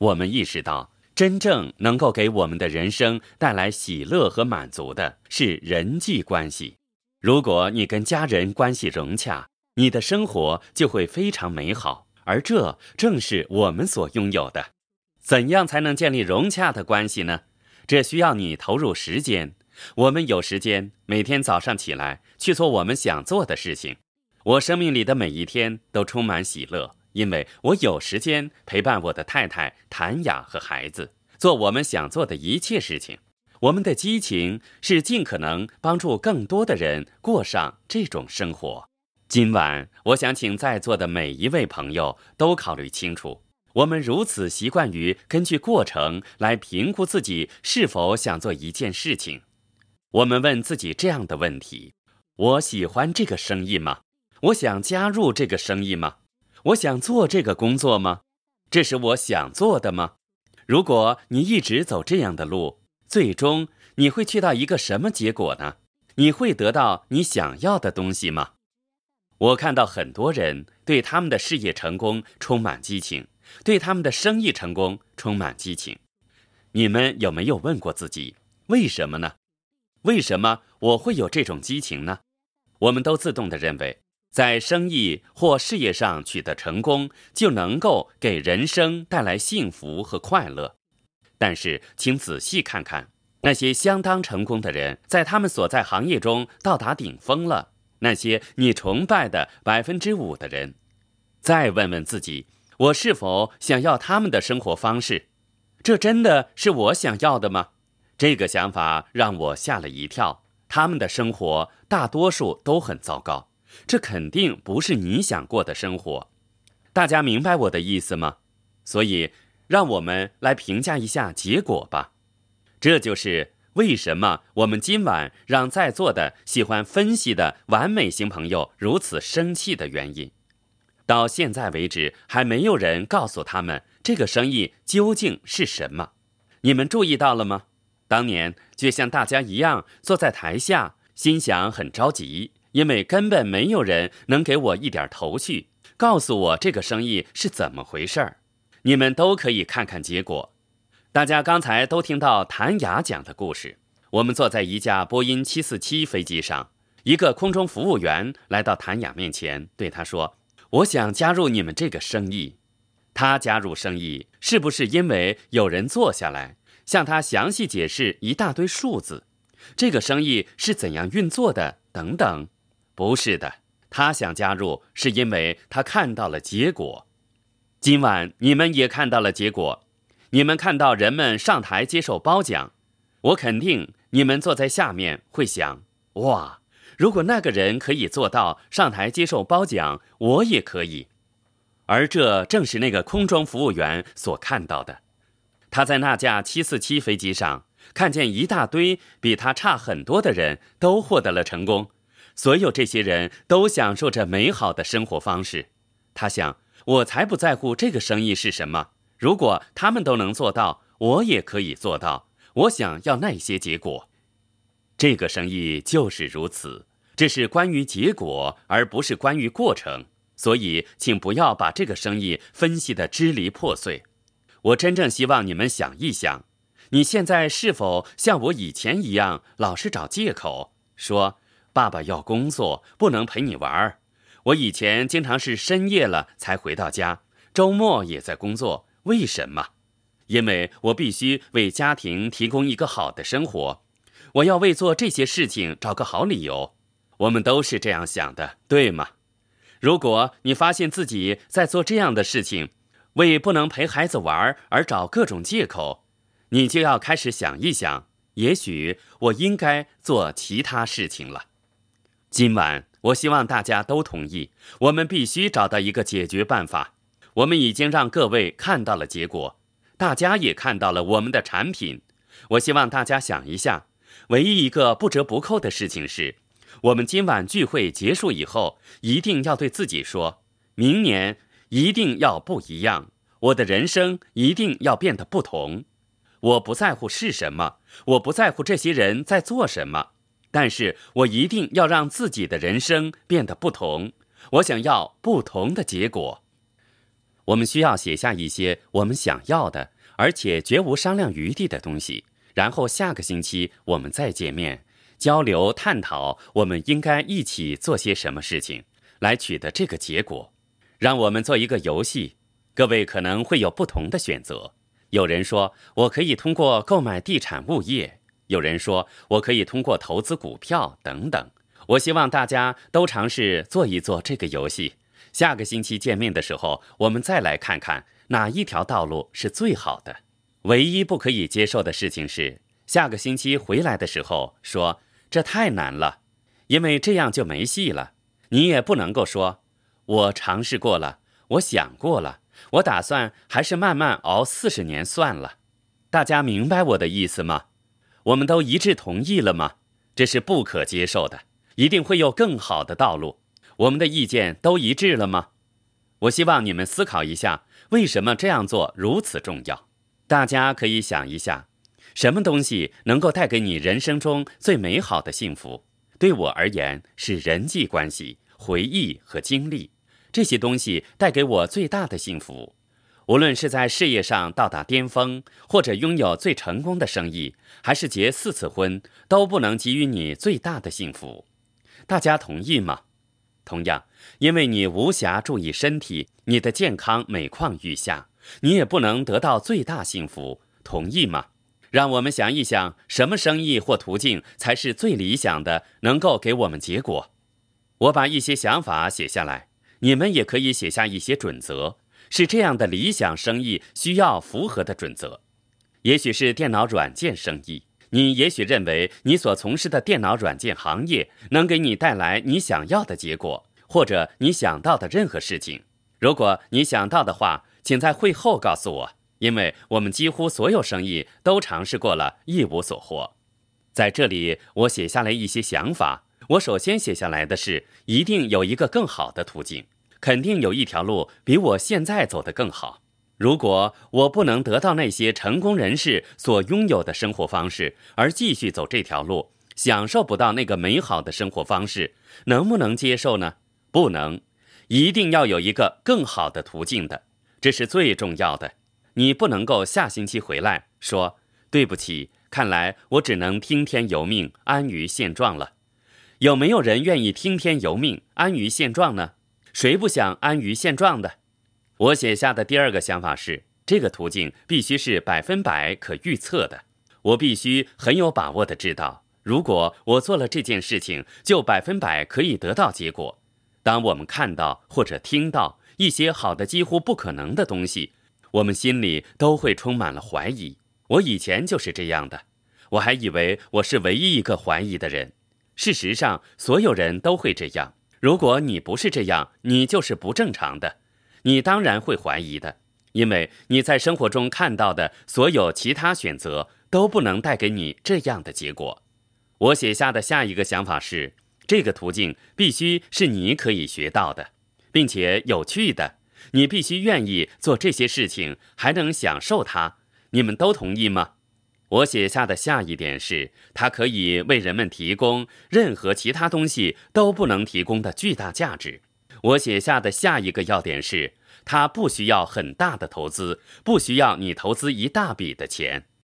我们意识到，真正能够给我们的人生带来喜乐和满足的是人际关系。如果你跟家人关系融洽，你的生活就会非常美好，而这正是我们所拥有的。怎样才能建立融洽的关系呢？这需要你投入时间。我们有时间，每天早上起来去做我们想做的事情。我生命里的每一天都充满喜乐。因为我有时间陪伴我的太太谭雅和孩子，做我们想做的一切事情。我们的激情是尽可能帮助更多的人过上这种生活。今晚，我想请在座的每一位朋友都考虑清楚：我们如此习惯于根据过程来评估自己是否想做一件事情。我们问自己这样的问题：我喜欢这个生意吗？我想加入这个生意吗？我想做这个工作吗？这是我想做的吗？如果你一直走这样的路，最终你会去到一个什么结果呢？你会得到你想要的东西吗？我看到很多人对他们的事业成功充满激情，对他们的生意成功充满激情。你们有没有问过自己，为什么呢？为什么我会有这种激情呢？我们都自动的认为。在生意或事业上取得成功，就能够给人生带来幸福和快乐。但是，请仔细看看那些相当成功的人，在他们所在行业中到达顶峰了。那些你崇拜的百分之五的人，再问问自己：我是否想要他们的生活方式？这真的是我想要的吗？这个想法让我吓了一跳。他们的生活大多数都很糟糕。这肯定不是你想过的生活，大家明白我的意思吗？所以，让我们来评价一下结果吧。这就是为什么我们今晚让在座的喜欢分析的完美型朋友如此生气的原因。到现在为止，还没有人告诉他们这个生意究竟是什么。你们注意到了吗？当年就像大家一样坐在台下，心想很着急。因为根本没有人能给我一点头绪，告诉我这个生意是怎么回事儿。你们都可以看看结果。大家刚才都听到谭雅讲的故事。我们坐在一架波音七四七飞机上，一个空中服务员来到谭雅面前，对他说：“我想加入你们这个生意。”他加入生意是不是因为有人坐下来向他详细解释一大堆数字，这个生意是怎样运作的等等？不是的，他想加入是因为他看到了结果。今晚你们也看到了结果，你们看到人们上台接受褒奖，我肯定你们坐在下面会想：哇，如果那个人可以做到上台接受褒奖，我也可以。而这正是那个空中服务员所看到的。他在那架七四七飞机上看见一大堆比他差很多的人都获得了成功。所有这些人都享受着美好的生活方式，他想：我才不在乎这个生意是什么。如果他们都能做到，我也可以做到。我想要那些结果。这个生意就是如此，这是关于结果，而不是关于过程。所以，请不要把这个生意分析的支离破碎。我真正希望你们想一想：你现在是否像我以前一样，老是找借口说？爸爸要工作，不能陪你玩儿。我以前经常是深夜了才回到家，周末也在工作。为什么？因为我必须为家庭提供一个好的生活，我要为做这些事情找个好理由。我们都是这样想的，对吗？如果你发现自己在做这样的事情，为不能陪孩子玩而找各种借口，你就要开始想一想：也许我应该做其他事情了。今晚，我希望大家都同意，我们必须找到一个解决办法。我们已经让各位看到了结果，大家也看到了我们的产品。我希望大家想一下，唯一一个不折不扣的事情是，我们今晚聚会结束以后，一定要对自己说：明年一定要不一样，我的人生一定要变得不同。我不在乎是什么，我不在乎这些人在做什么。但是我一定要让自己的人生变得不同，我想要不同的结果。我们需要写下一些我们想要的，而且绝无商量余地的东西。然后下个星期我们再见面，交流探讨我们应该一起做些什么事情，来取得这个结果。让我们做一个游戏，各位可能会有不同的选择。有人说我可以通过购买地产物业，有人说我可以通过投资股票等等。我希望大家都尝试做一做这个游戏。下个星期见面的时候，我们再来看看哪一条道路是最好的。唯一不可以接受的事情是，下个星期回来的时候说这太难了，因为这样就没戏了。你也不能够说，我尝试过了，我想过了，我打算还是慢慢熬四十年算了。大家明白我的意思吗？我们都一致同意了吗？这是不可接受的，一定会有更好的道路。我们的意见都一致了吗？我希望你们思考一下，为什么这样做如此重要？大家可以想一下，什么东西能够带给你人生中最美好的幸福？对我而言，是人际关系、回忆和经历。这些东西带给我最大的幸福。无论是在事业上到达巅峰，或者拥有最成功的生意，还是结四次婚，都不能给予你最大的幸福。大家同意吗？同样，因为你无暇注意身体，你的健康每况愈下。你也不能得到最大幸福，同意吗？让我们想一想，什么生意或途径才是最理想的，能够给我们结果？我把一些想法写下来，你们也可以写下一些准则，是这样的理想生意需要符合的准则。也许是电脑软件生意，你也许认为你所从事的电脑软件行业能给你带来你想要的结果，或者你想到的任何事情。如果你想到的话。请在会后告诉我，因为我们几乎所有生意都尝试过了，一无所获。在这里，我写下来一些想法。我首先写下来的是，一定有一个更好的途径，肯定有一条路比我现在走得更好。如果我不能得到那些成功人士所拥有的生活方式，而继续走这条路，享受不到那个美好的生活方式，能不能接受呢？不能，一定要有一个更好的途径的。这是最重要的，你不能够下星期回来说对不起，看来我只能听天由命，安于现状了。有没有人愿意听天由命，安于现状呢？谁不想安于现状的？我写下的第二个想法是，这个途径必须是百分百可预测的。我必须很有把握的知道，如果我做了这件事情，就百分百可以得到结果。当我们看到或者听到。一些好的几乎不可能的东西，我们心里都会充满了怀疑。我以前就是这样的，我还以为我是唯一一个怀疑的人。事实上，所有人都会这样。如果你不是这样，你就是不正常的。你当然会怀疑的，因为你在生活中看到的所有其他选择都不能带给你这样的结果。我写下的下一个想法是：这个途径必须是你可以学到的。并且有趣的，你必须愿意做这些事情，还能享受它。你们都同意吗？我写下的下一点是，它可以为人们提供任何其他东西都不能提供的巨大价值。我写下的下一个要点是，它不需要很大的投资，不需要你投资一大笔的钱。